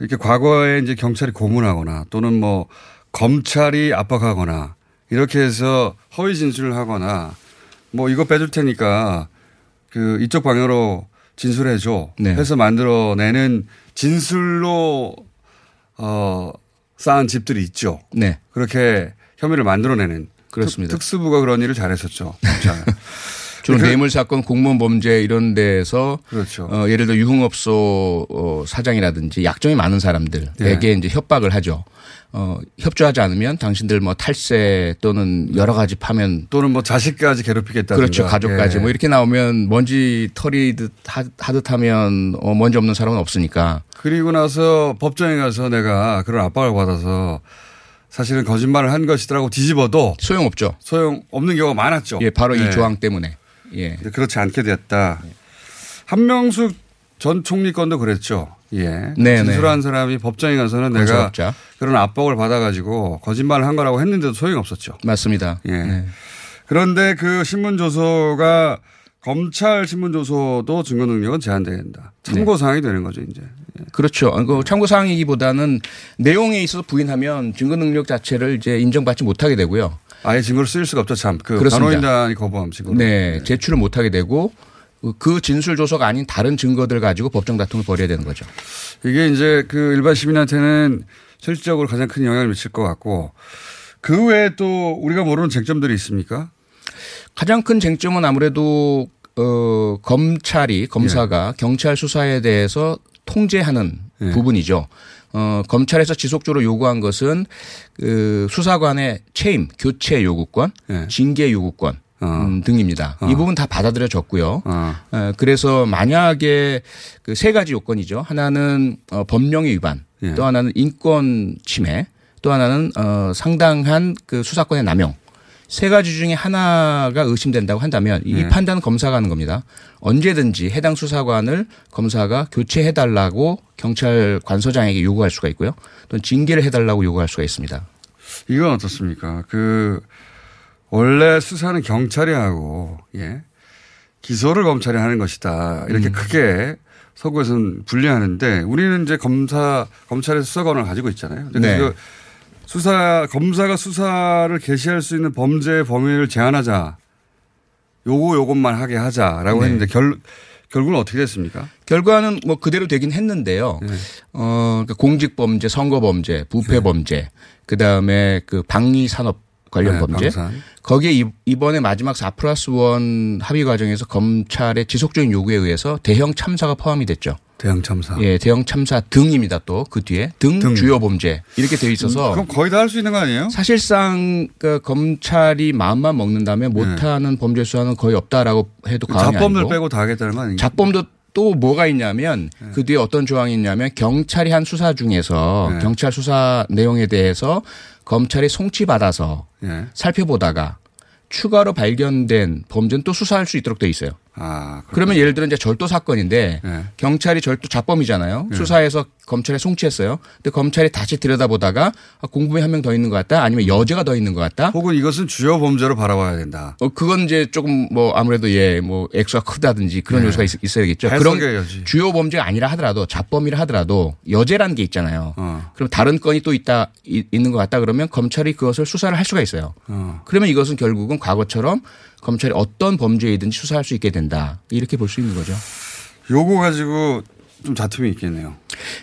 이렇게 과거에 이제 경찰이 고문하거나 또는 뭐 검찰이 압박하거나 이렇게 해서 허위 진술을 하거나 뭐 이거 빼줄 테니까 그 이쪽 방향으로 진술해 줘 네. 해서 만들어내는 진술로 어 쌓은 집들이 있죠. 네. 그렇게 혐의를 만들어내는 그렇습니다. 특, 수부가 그런 일을 잘했었죠. 주로 그- 뇌물 사건, 공무원 범죄 이런 데서 그렇죠. 어, 예를 들어 유흥업소 어, 사장이라든지 약점이 많은 사람들에게 네. 이제 협박을 하죠. 어, 협조하지 않으면 당신들 뭐 탈세 또는 여러 가지 파면 또는 뭐 자식까지 괴롭히겠다. 그렇죠. 가족까지 예. 뭐 이렇게 나오면 먼지 털이듯 하- 하듯 하면 어, 먼지 없는 사람은 없으니까 그리고 나서 법정에 가서 내가 그런 압박을 받아서 사실은 거짓말을 한 것이더라고 뒤집어도 소용없죠. 소용 없는 경우가 많았죠. 예, 바로 예. 이 조항 때문에. 예. 그렇지 않게 됐다. 한명숙 전 총리 건도 그랬죠. 예. 네, 진술한 사람이 법정에 가서는 내가 건설업자. 그런 압박을 받아가지고 거짓말을 한 거라고 했는데도 소용없었죠. 맞습니다. 예. 네. 그런데 그 신문 조서가 검찰 신문 조서도 증거 능력은 제한된다. 참고 사항이 되는 거죠, 이제. 그렇죠. 그 참고 사항이기보다는 내용에 있어서 부인하면 증거 능력 자체를 이제 인정받지 못하게 되고요. 아예 증거를 쓸 수가 없죠, 참. 그 그렇습니다. 변호인단이 거부함 증거. 네, 제출을 못 하게 되고 그 진술 조서가 아닌 다른 증거들 가지고 법정 다툼을 벌여야 되는 거죠. 이게 이제 그 일반 시민한테는 실질적으로 가장 큰 영향을 미칠 것 같고 그 외에 또 우리가 모르는 쟁점들이 있습니까? 가장 큰 쟁점은 아무래도 어 검찰이 검사가 예. 경찰 수사에 대해서 통제하는 부분이죠. 어 검찰에서 지속적으로 요구한 것은 그 수사관의 채임, 교체 요구권, 예. 징계 요구권 음, 등입니다. 이 부분 다 받아들여졌고요. 어. 어, 그래서 만약에 그 세 가지 요건이죠. 하나는 어, 법령의 위반, 예. 또 하나는 인권 침해, 또 하나는 어, 상당한 그 수사권의 남용. 세 가지 중에 하나가 의심된다고 한다면 이 예. 판단은 검사가 하는 겁니다. 언제든지 해당 수사관을 검사가 교체해달라고 경찰 관서장에게 요구할 수가 있고요. 또는 징계를 해달라고 요구할 수가 있습니다. 이건 어떻습니까? 그 원래 수사는 경찰이 하고 예 기소를 검찰이 하는 것이다 이렇게 크게 서구에서는 분리하는데 우리는 이제 검사 검찰의 수사권을 가지고 있잖아요. 네. 그 수사 검사가 수사를 개시할 수 있는 범죄 범위를 제한하자. 요거 요것만 하게 하자라고 네. 했는데 결 결국은 어떻게 됐습니까? 결과는 뭐 그대로 되긴 했는데요. 네. 어, 그러니까 공직범죄, 선거범죄, 부패범죄, 그 다음에 그 방위산업 관련 네, 범죄. 방산. 거기에 이- 이번에 마지막 4 플러스 1 합의 과정에서 검찰의 지속적인 요구에 의해서 대형 참사가 포함이 됐죠. 대형 참사. 예, 대형 참사 등입니다. 또 그 뒤에 등, 등. 주요 범죄 이렇게 되어 있어서 그럼 거의 다 할 수 있는 거 아니에요? 사실상 그 검찰이 마음만 먹는다면 못하는 범죄 수사는 거의 없다라고 해도 과언이 네. 자범들 아니고 빼고 다 하겠다는 거 아닌가요? 작범도 또 뭐가 있냐면 네. 그 뒤에 어떤 조항이 있냐면 경찰이 한 수사 중에서 네. 경찰 수사 내용에 대해서 검찰이 송치받아서 예. 살펴보다가 추가로 발견된 범죄는 또 수사할 수 있도록 돼 있어요. 아, 그러면 예를 들어 이제 절도 사건인데 네. 경찰이 절도 자범이잖아요. 네. 수사해서 검찰에 송치했어요. 근데 검찰이 다시 들여다보다가 아, 공범이 한 명 더 있는 것 같다. 아니면 여죄가 더 있는 것 같다. 혹은 이것은 주요 범죄로 바라봐야 된다. 어, 그건 이제 조금 뭐 아무래도 예, 뭐 액수가 크다든지 그런 네. 요소가 있, 있어야겠죠. 해석의 그런 여지. 주요 범죄가 아니라 하더라도 자범이라 하더라도 여죄라는 게 있잖아요. 어. 그럼 다른 건이 또 있다 이- 있는 것 같다 그러면 검찰이 그것을 수사를 할 수가 있어요. 어. 그러면 이것은 결국은 과거처럼 검찰이 어떤 범죄이든지 수사할 수 있게 된다. 이렇게 볼 수 있는 거죠. 요거 가지고 좀 다툼이 있겠네요.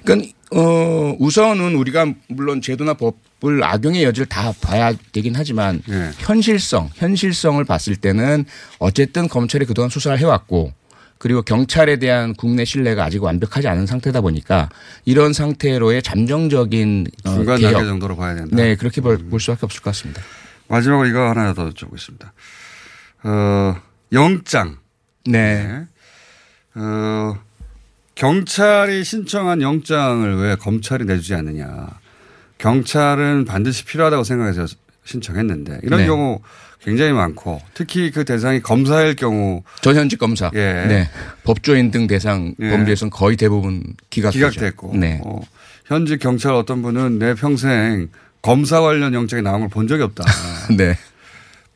그러니까 어 우선은 우리가 물론 제도나 법을 악용의 여지를 다 봐야 되긴 하지만 예. 현실성, 현실성을 봤을 때는 어쨌든 검찰이 그동안 수사를 해왔고 그리고 경찰에 대한 국내 신뢰가 아직 완벽하지 않은 상태다 보니까 이런 상태로의 잠정적인 어, 중간. 단계 정도로 봐야 된다. 네, 그렇게 볼, 볼 수밖에 없을 것 같습니다. 마지막으로 이거 하나 더 여쭤보겠습니다. 어, 영장. 네. 어, 경찰이 신청한 영장을 왜 검찰이 내주지 않느냐. 경찰은 반드시 필요하다고 생각해서 신청했는데 이런 네. 경우 굉장히 많고 특히 그 대상이 검사일 경우 전현직 검사. 예. 네. 법조인 등 대상 예. 범죄에서는 거의 대부분 기각되죠. 기각됐고 네. 어, 현직 경찰 어떤 분은 내 평생 검사 관련 영장이 나온 걸 본 적이 없다. 네.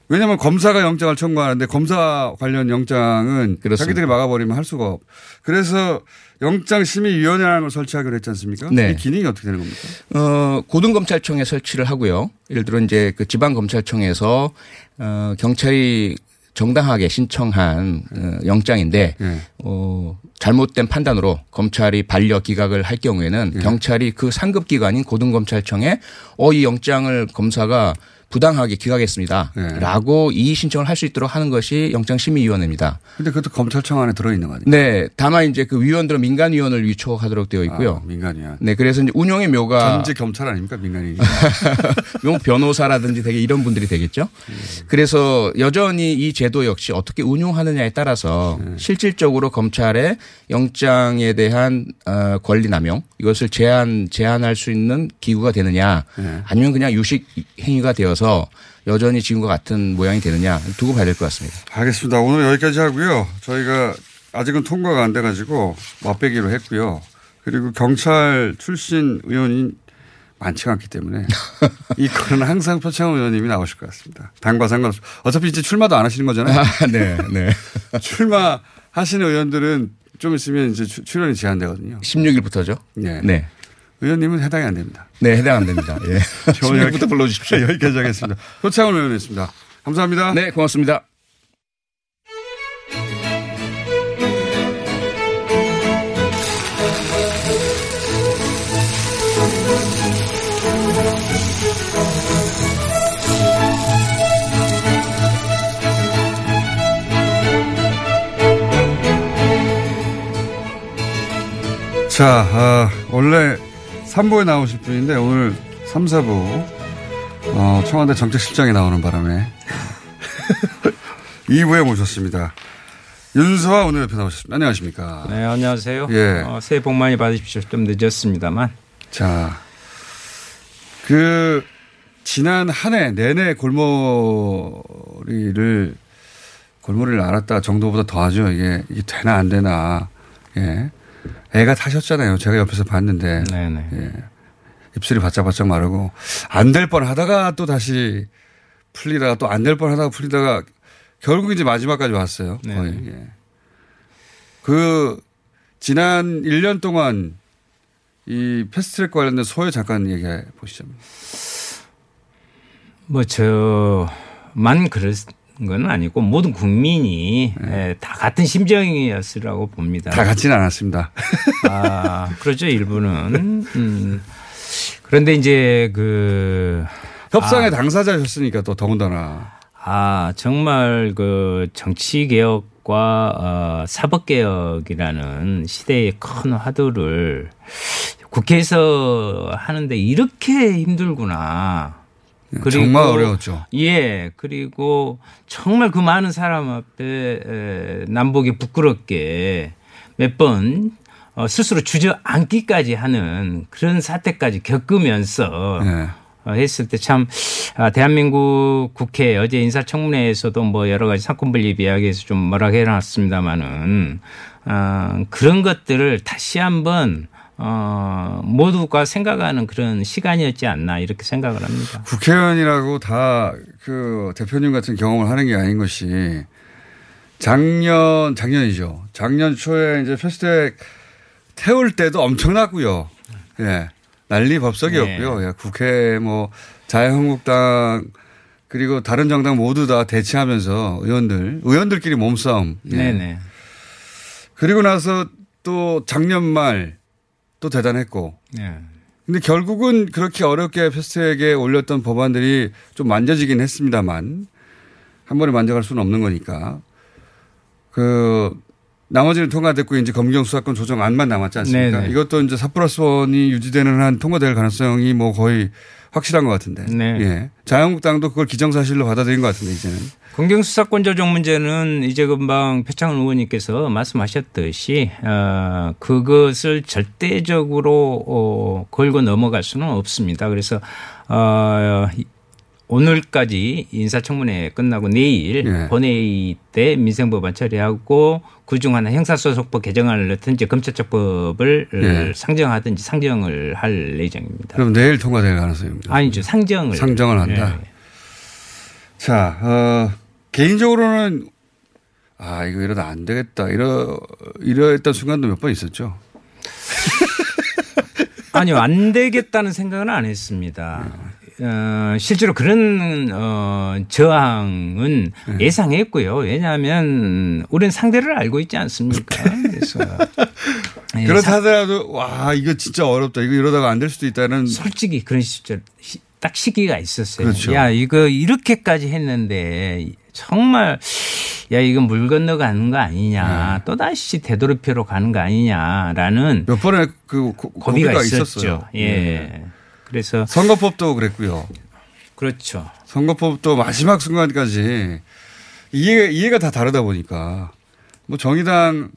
왜냐하면 검사가 영장을 청구하는데 검사 관련 영장은 그렇습니다. 자기들이 막아버리면 할 수가 없. 그래서 영장심의위원회라는 걸 설치하기로 했지 않습니까? 네. 이 기능이 어떻게 되는 겁니까? 어, 고등검찰청에 설치를 하고요. 예를 들어 이제 그 지방검찰청에서 어, 경찰이 정당하게 신청한 어, 영장인데 네. 어, 잘못된 판단으로 검찰이 반려 기각을 할 경우에는 네. 경찰이 그 상급 기관인 고등검찰청에 어, 이 영장을 검사가 부당하게 기각했습니다. 네. 라고 이의 신청을 할 수 있도록 하는 것이 영장심의위원회입니다. 근데 그것도 검찰청 안에 들어있는 거 아니에요? 네. 다만 이제 그 위원들은 민간위원을 위촉하도록 되어 있고요. 아, 민간위원. 네. 그래서 이제 운영의 묘가 전직 경찰 아닙니까 민간이? 용 변호사라든지 되게 이런 분들이 되겠죠. 그래서 여전히 이 제도 역시 어떻게 운용하느냐에 따라서 실질적으로 검찰의 영장에 대한 어, 권리 남용 이것을 제한 제한할 수 있는 기구가 되느냐 네. 아니면 그냥 유식 행위가 되어 서 여전히 지금과 같은 모양이 되느냐 두고 봐야 될 것 같습니다. 알겠습니다. 오늘 여기까지 하고요. 저희가 아직은 통과가 안 돼가지고 맛배기로 했고요. 그리고 경찰 출신 의원이 많지가 않기 때문에 이 건은 항상 표창원 의원님이 나오실 것 같습니다. 당과 상관없이 어차피 이제 출마도 안 하시는 거잖아요. 아, 네, 네. 출마 하시는 의원들은 좀 있으면 이제 출- 출연이 제한되거든요. 16일부터죠. 네. 네. 의원님은 해당이 안 됩니다. 네, 해당 안 됩니다. 예. 16일부터 불러주십시오. 여기까지 하겠습니다. 표창원 의원이었습니다. 감사합니다. 네, 고맙습니다. 자, 아, 원래 3부에 나오실 분인데 오늘 3, 4부 어, 청와대 정책실장이 나오는 바람에 2부에 모셨습니다. 윤서아 오늘 옆에 나오셨습니다. 안녕하십니까. 네, 안녕하세요. 예. 어, 새해 복 많이 받으십시오. 좀 늦었습니다만. 자, 그 지난 한 해 내내 골머리를 골머리를 알았다 정도보다 더하죠. 이게 이게 되나 안 되나. 예. 애가 타셨잖아요. 제가 옆에서 봤는데. 네네. 예. 입술이 바짝바짝 마르고 안 될 뻔 하다가 또 다시 풀리다가 또 안 될 뻔 하다가 풀리다가 결국 이제 마지막까지 왔어요. 거의. 네네. 예. 그 지난 1년 동안 이 패스트트랙 관련된 소회 잠깐 얘기해 보시죠. 뭐 저만 그런 건 아니고 모든 국민이 에, 다 같은 심정이었으라고 봅니다. 네. 다 같지는 않았습니다. 아, 그렇죠. 일부는. 음. 그런데 이제 그 협상의 아, 당사자셨으니까 또 더군다나. 아, 정말 그 정치 개혁과 어, 사법 개혁이라는 시대의 큰 화두를 국회에서 하는데 이렇게 힘들구나. 네, 정말 어려웠죠. 예, 그리고 정말 그 많은 사람 앞에 에, 남북이 부끄럽게 몇번 어, 스스로 주저앉기까지 하는 그런 사태까지 겪으면서 네. 어, 했을 때참 아, 대한민국 국회 어제 인사청문회에서도 뭐 여러 가지 사건 분립 이야기에서 좀 뭐라 해놨습니다마는 어, 그런 것들을 다시 한번 어, 모두가 생각하는 그런 시간이었지 않나 이렇게 생각을 합니다. 국회의원이라고 다 그 대표님 같은 경험을 하는 게 아닌 것이 작년, 작년이죠. 작년 초에 이제 패스트트랙 태울 때도 엄청났고요. 예. 난리 법석이었고요. 네. 예. 국회 뭐 자유한국당 그리고 다른 정당 모두 다 대치하면서 의원들, 의원들끼리 몸싸움. 예. 네네. 그리고 나서 또 작년 말 또 대단했고. 네. 근데 결국은 그렇게 어렵게 패스트트랙에 올렸던 법안들이 좀 만져지긴 했습니다만 한 번에 만져갈 수는 없는 거니까 그 나머지는 통과됐고 이제 검경 수사권 조정안만 남았지 않습니까? 네네. 이것도 이제 4 플러스 1이 유지되는 한 통과될 가능성이 뭐 거의 확실한 것 같은데. 네. 예. 자유한국당도 그걸 기정사실로 받아들인 것 같은데 이제는. 공경수사권 조정 문제는 이제 금방 표창원 의원님께서 말씀하셨듯이 어, 그것을 절대적으로 어, 걸고 넘어갈 수는 없습니다. 그래서 어, 이- 오늘까지 인사청문회 끝나고 내일 예. 본회의 때 민생법안 처리하고 그중 하나 형사소송법 개정안을 넣든지 검찰청법을 예. 상정하든지 상정을 할 예정입니다. 그럼 내일 통과될 가능성입니다. 아니죠 상정을 상정을 한다. 예. 자, 어, 개인적으로는 아, 이거 이러다 안 되겠다. 이러, 이러했던 순간도 몇 번 있었죠. 아니요, 안 되겠다는 생각은 안 했습니다. 어, 실제로 그런 어, 저항은 네. 예상했고요. 왜냐하면 우리는 상대를 알고 있지 않습니까? 그래서 예, 그렇다 사- 하더라도 와 이거 진짜 어렵다. 이거 이러다가 안 될 수도 있다는 솔직히 그런 시절 시- 딱 시기가 있었어요. 그렇죠. 야 이거 이렇게까지 했는데 정말 야 이거 물 건너가는 거 아니냐 또 다시 되도록표로 가는 거 아니냐라는 몇 번의 그 고- 고비가, 고비가 있었죠. 예. 네. 그래서 선거법도 그랬고요. 그렇죠. 선거법도 마지막 순간까지 이해, 이해가 다 다르다 보니까 뭐 정의당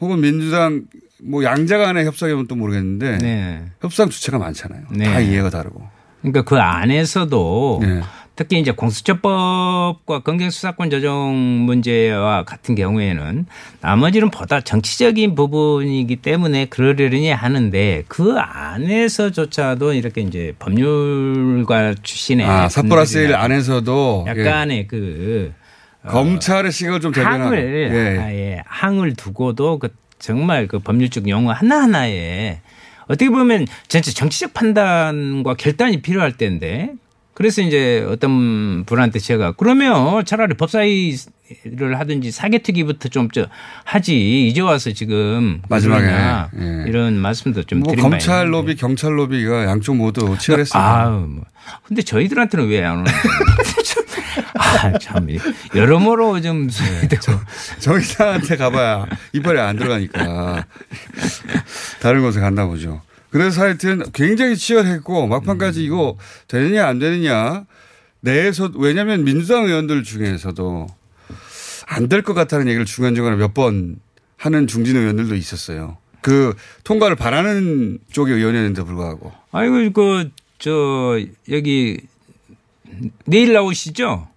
혹은 민주당 뭐 양자 간의 협상이면 또 모르겠는데 네. 협상 주체가 많잖아요. 네. 다 이해가 다르고. 그러니까 그 안에서도 네. 특히 이제 공수처법과 검경수사권 조정 문제와 같은 경우에는 나머지는 보다 정치적인 부분이기 때문에 그러려니 하는데 그 안에서조차도 이렇게 이제 법률가 출신의 아, 4 플러스 1 분들이나 안에서도 약간의 그 예. 검찰의 시각을 좀 대변하고. 항을 예. 아예 항을 두고도 그 정말 그 법률적 용어 하나 하나에 어떻게 보면 진짜 정치적 판단과 결단이 필요할 때인데 그래서 이제 어떤 분한테 제가 그러면 차라리 법사위를 하든지 사개특위부터 좀 저 하지 이제 와서 지금 마지막에, 예. 이런 말씀도 좀 뭐 드린 검찰. 로비, 경찰 로비가 양쪽 모두 치열했습니다. 아우, 뭐. 근데 저희들한테는 왜 안 오는 거예요? 아, 참. 여러모로 좀. 네, 정의당한테 가봐야 이빨이 안 들어가니까 다른 곳에 갔나 보죠. 그래서 하여튼 굉장히 치열했고 막판까지 이거 되느냐 안 되느냐 내에서 왜냐하면 민주당 의원들 중에서도 안 될 것 같다는 얘기를 중간중간에 몇 번 하는 중진 의원들도 있었어요. 그 통과를 바라는 쪽의 의원이었는데 불구하고. 아이고, 그, 저, 여기, 내일 나오시죠?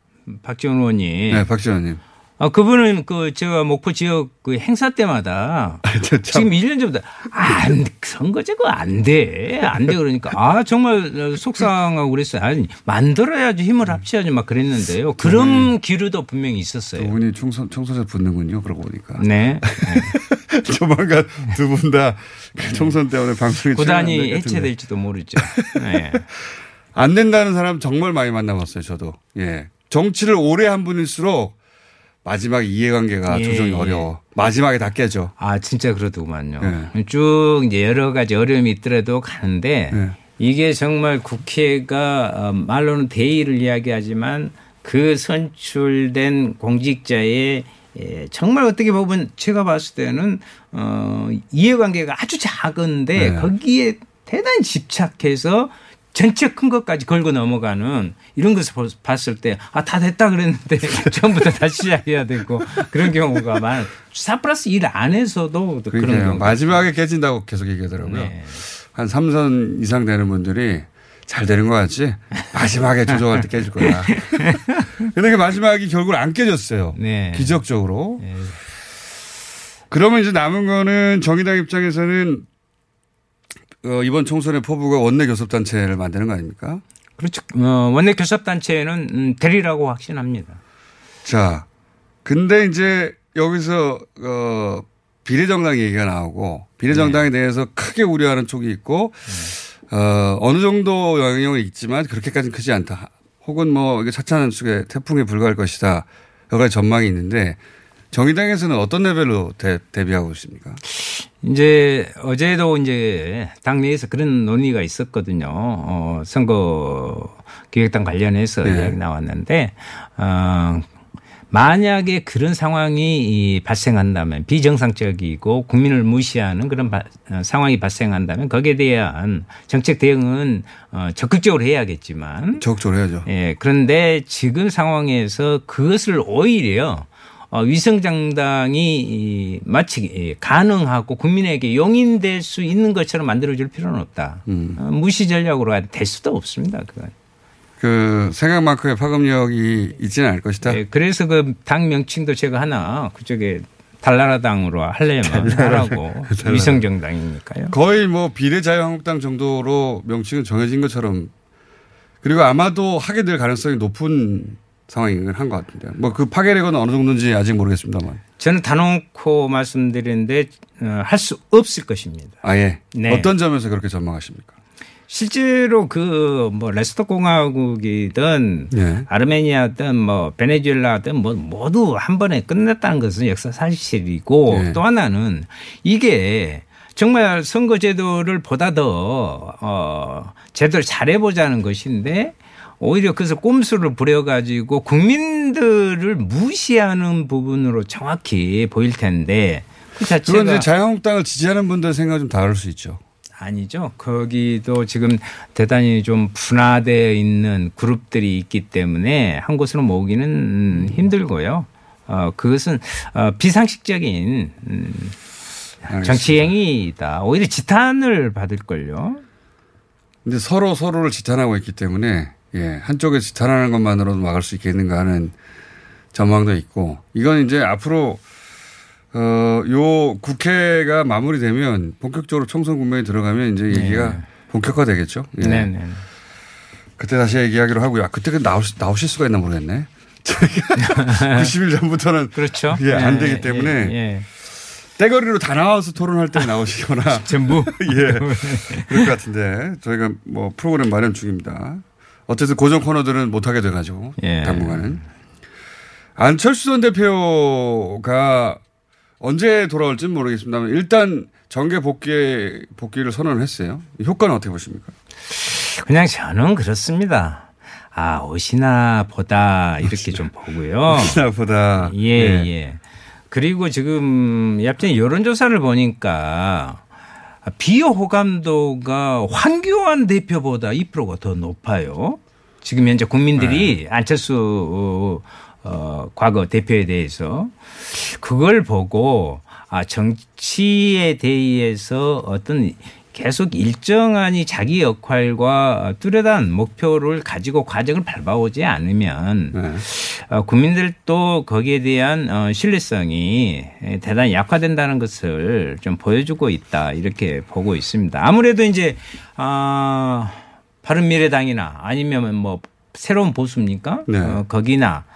박지원 의원님. 네, 박지원 의원님. 아, 그분은 그, 제가 목포 지역 그 행사 때마다 지금 1년 전부터 안, 선거제거 안 돼. 안 돼. 그러니까 아, 정말 속상하고 그랬어요. 아니, 만들어야지 힘을 합쳐야지 막 그랬는데요. 그런 기류도 분명히 있었어요. 두 분이 총선, 총선에 붙는군요. 그러고 보니까. 네. 조만간 두 분 다 총선 때문에 방송에 고단이. 해체될지도 모르죠. 네. 안 된다는 사람 정말 많이 만나봤어요. 저도. 예. 정치를 오래 한 분일수록 마지막 이해관계가 예, 조정이 예. 어려워. 마지막에 다 깨져. 아, 진짜 그러더구만요. 네. 쭉 이제 여러 가지 어려움이 있더라도 가는데 네. 이게 정말 국회가 어, 말로는 대의를 이야기하지만 그 선출된 공직자의 예, 정말 어떻게 보면 제가 봤을 때는 어, 이해관계가 아주 작은데 네. 거기에 대단히 집착해서 전체 큰 것까지 걸고 넘어가는 이런 것을 보- 봤을 때 아 다 됐다 그랬는데 처음부터 다시 시작해야 되고 그런 경우가 많. 4 플러스 1 안에서도 또 그런 경우가 마지막에 깨진다고 계속 얘기하더라고요. 네. 한 3선 이상 되는 분들이 잘 되는 것 같지? 마지막에 조정할 때 깨질 거야. 근데 그 마지막이 결국 안 깨졌어요. 네. 기적적으로. 그러면 이제 남은 거는 정의당 입장에서는 어, 이번 총선의 포부가 원내 교섭단체를 만드는 거 아닙니까? 그렇죠. 어, 원내 교섭단체는 음, 되리라고 확신합니다. 자, 근데 이제 여기서 어 비례정당 얘기가 나오고 비례정당에 대해서 크게 우려하는 쪽이 있고 어 어느 정도 영향력은 있지만 그렇게까지는 크지 않다. 혹은 뭐 이게 차차는 속에 태풍에 불과할 것이다. 여러 가지 전망이 있는데 정의당에서는 어떤 레벨로 대, 대비하고 있습니까? 이제 어제도 이제 당내에서 그런 논의가 있었거든요. 어, 선거 기획단 관련해서 네. 이야기 나왔는데, 어, 만약에 그런 상황이 이 발생한다면 비정상적이고 국민을 무시하는 그런 바- 어, 상황이 발생한다면 거기에 대한 정책 대응은 어, 적극적으로 해야겠지만 적극적으로 해야죠. 예, 그런데 지금 상황에서 그것을 오히려 어, 위성정당이 이 마치 이 가능하고 국민에게 용인될 수 있는 것처럼 만들어줄 필요는 없다. 음. 어, 무시 전략으로 될 수도 없습니다. 그건. 그 생각만큼의 파급력이 있지는 않을 것이다. 예, 그래서 그 당 명칭도 제가 하나 그쪽에 달나라당으로 하려면 하라고. 위성정당이니까요. 거의 뭐 비례자유한국당 정도로 명칭은 정해진 것처럼 그리고 아마도 하게 될 가능성이 높은 상황이긴 한 것 같은데. 뭐 그 파괴력은 어느 정도인지 아직 모르겠습니다만. 저는 단언코 말씀드리는데 어, 할수 없을 것입니다. 아 예. 네. 어떤 점에서 그렇게 전망하십니까? 실제로 그 뭐 레스토 공화국이든 예. 아르메니아든 뭐 베네수엘라든 뭐 모두 한 번에 끝냈다는 것은 역사 사실이고 예. 또 하나는 이게 정말 선거 제도를 보다 더 어, 제도를 잘해보자는 것인데 오히려 그래서 꼼수를 부려가지고 국민들을 무시하는 부분으로 정확히 보일 텐데 그 그건 자체가 이제 자유한국당을 지지하는 분들 생각 좀 다를 수 있죠. 아니죠. 거기도 지금 대단히 좀 분화되어 있는 그룹들이 있기 때문에 한 곳으로 모으기는 힘들고요. 어, 그것은 어, 비상식적인 음, 정치 행위이다. 오히려 지탄을 받을걸요. 근데 서로 서로를 지탄하고 있기 때문에 예, 한쪽에 지탄하는 것만으로도 막을 수 있겠는가 하는 전망도 있고 이건 이제 앞으로 어, 요 국회가 마무리되면 본격적으로 총선 국면에 들어가면 이제 얘기가 네. 본격화 되겠죠. 예. 네 네. 그때 다시 얘기하기로 하고요. 아, 그때 나오실, 나오실 수가 있나 모르겠네. 90일 전부터는 그렇죠. 예, 안 예, 되기 때문에 예, 예. 떼거리로 다 나와서 토론할 때 나오시거나 전부 예 그럴 것 같은데 저희가 뭐 프로그램 마련 중입니다. 어쨌든 고정 코너들은 못 하게 돼가지고 예. 당분간은 안철수 전 대표가 언제 돌아올지는 모르겠습니다만 일단 정계 복귀 복귀를 선언을 했어요. 효과는 어떻게 보십니까? 그냥 저는 그렇습니다. 아, 옷이나 보다 이렇게 좀 보고요. 옷이나 보다. 예, 네. 예. 그리고 지금 yap전 여론조사를 보니까 비호 호감도가 황교안 대표보다 2%가 더 높아요. 지금 현재 국민들이 안철수 어, 과거 대표에 대해서 그걸 보고 아 정치에 대해서 어떤 계속 일정한 이 자기 역할과 뚜렷한 목표를 가지고 과정을 밟아오지 않으면 어, 국민들도 거기에 대한 어, 신뢰성이 대단히 약화된다는 것을 좀 보여주고 있다 이렇게 보고 있습니다. 아무래도 이제 아 바른미래당이나 아니면 뭐 새로운 보수입니까? 네. 어, 거기나 아,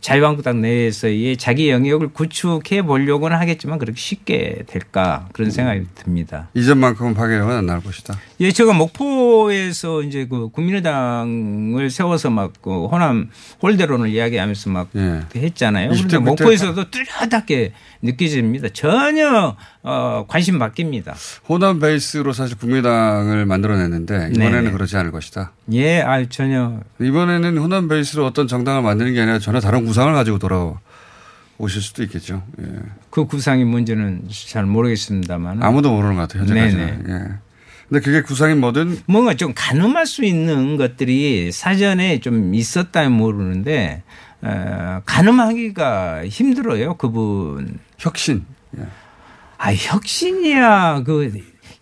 자유한국당 내에서의 자기 영역을 구축해 보려고는 하겠지만 그렇게 쉽게 될까 그런 생각이 듭니다. 이전만큼은 파괴력은 안 나올 것이다. 예, 제가 목포에서 이제 그 국민의당을 세워서 막 그 호남 홀대론을 이야기하면서 막 예. 했잖아요. 20대 그런데 목포에서도 뚜렷하게 느껴집니다. 전혀 어, 관심 바뀝니다. 호남 베이스로 사실 국민당을 만들어냈는데 이번에는 네네. 그러지 않을 것이다. 예, 아 전혀 이번에는 호남 베이스로 어떤 정당을 만드는 게 아니라 전혀 다른 구상을 가지고 돌아오실 수도 있겠죠. 예. 그 구상이 뭔지는 잘 모르겠습니다만 아무도 모르는 것 같아요. 현재까지는. 음. 네네. 예. 근데 그게 구상이 뭐든 뭔가 좀 가늠할 수 있는 것들이 사전에 좀 있었다면 모르는데 어, 가늠하기가 힘들어요. 그분 혁신. 예. 아 혁신이야 그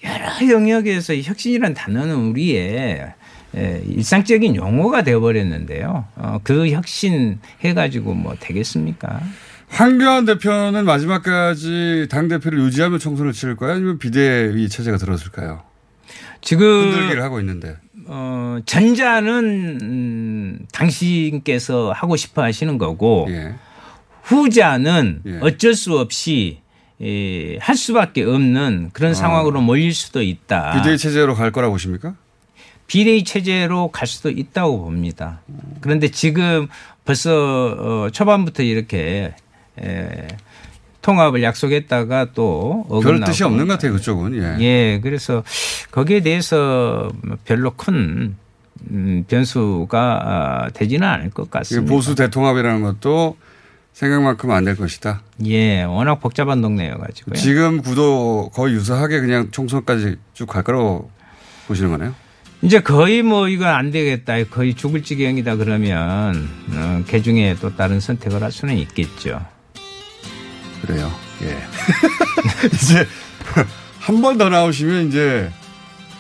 여러 영역에서 혁신이라는 단어는 우리의 에, 일상적인 용어가 되어버렸는데요. 어, 그 혁신 해가지고 뭐 되겠습니까? 황교안 대표는 마지막까지 당 대표를 유지하며 총선을 치를까요? 아니면 비대위 체제가 들어설까요? 지금 흔들기를 하고 있는데. 어, 전자는 음, 당신께서 하고 싶어 하시는 거고 예. 후자는 어쩔 수 없이 예, 할 수밖에 없는 그런 아. 상황으로 몰릴 수도 있다. 비대위 체제로 갈 거라고 보십니까? 비대위 체제로 갈 수도 있다고 봅니다. 그런데 지금 벌써 어, 초반부터 이렇게 에, 통합을 약속했다가 또 별. 뜻이 없는 것 같아요, 그쪽은. 예. 예, 그래서 거기에 대해서 별로 큰 음, 변수가 아, 되지는 않을 것 같습니다. 보수 대통합이라는 것도 생각만큼 안 될 것이다. 예, 워낙 복잡한 동네여 가지고요. 지금 구도 거의 유사하게 그냥 총선까지 쭉 갈 거라고 보시는 거네요. 이제 거의 뭐 이건 안 되겠다. 거의 죽을 지경이다 그러면 어, 개 중에 또 다른 선택을 할 수는 있겠죠. 그래요. 예. 이제 한 번 더 나오시면 이제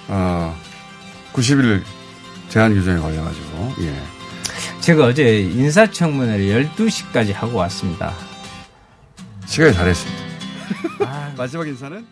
어 90일 제한 규정에 걸려가지고 예. 제가 어제 인사청문회를 12시까지 하고 왔습니다. 시간이 다 됐습니다. 마지막 인사는